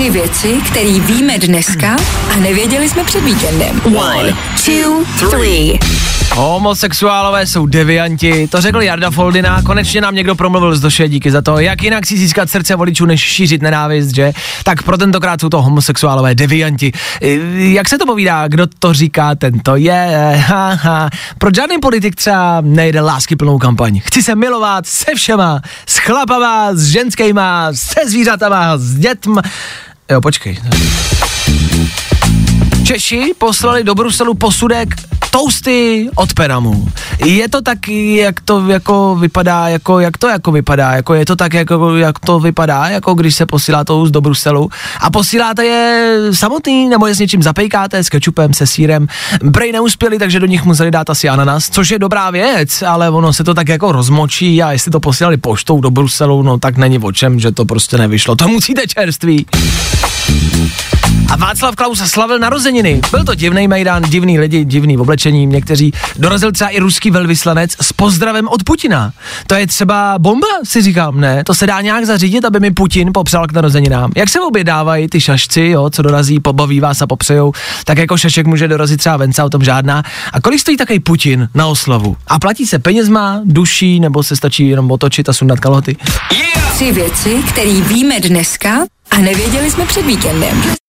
Tři věci, které víme dneska a nevěděli jsme před víkendem. One, two, three. Homosexuálové jsou devianti, to řekl Jarda Foldina, konečně nám někdo promluvil z doše, díky za to, jak jinak si získat srdce voličů, než šířit nenávist, že? Tak pro tentokrát jsou to homosexuálové devianti. Jak se to povídá, kdo to říká, ten to je, ha, ha. Pro žádný politik třeba nejde lásky plnou kampaň. Chci se milovat se všema, s chlapama, s ženskýma, se zvířatama, s dětma. Jo, počkej. Češi poslali do Bruselu posudek toasty od Peramu. Je to tak, jak to jako vypadá, jako, jak to jako vypadá, jako je to tak, jako, jak to vypadá, jako když se posílá toast do Bruselu a posíláte je samotný, nebo je s něčím zapejkáte, s kečupem, se sírem. Brej neuspěli, takže do nich museli dát asi ananas, což je dobrá věc, ale ono se to tak jako rozmočí a jestli to posílali poštou do Bruselu, no tak není o čem, že to prostě nevyšlo. To musíte čerství. A Václav Klaus slavil narozeniny. Byl to divný Mejdan, divný lidi, divný oblečení. Někteří dorazil třeba i ruský velvyslanec s pozdravem od Putina. To je třeba bomba, si říkám, ne? To se dá nějak zařídit, aby mi Putin popřál k narozeninám. Jak se objednávají ty šašci, jo, co dorazí, pobaví vás a popřejou, tak jako šašek může dorazit třeba Venca, o tom žádná. A kolik stojí takový Putin na oslavu? A platí se penězma, duší, nebo se stačí jenom otočit a sundat kalhoty? Yeah! Tři věci, které víme dneska a nevěděli jsme před víkendem.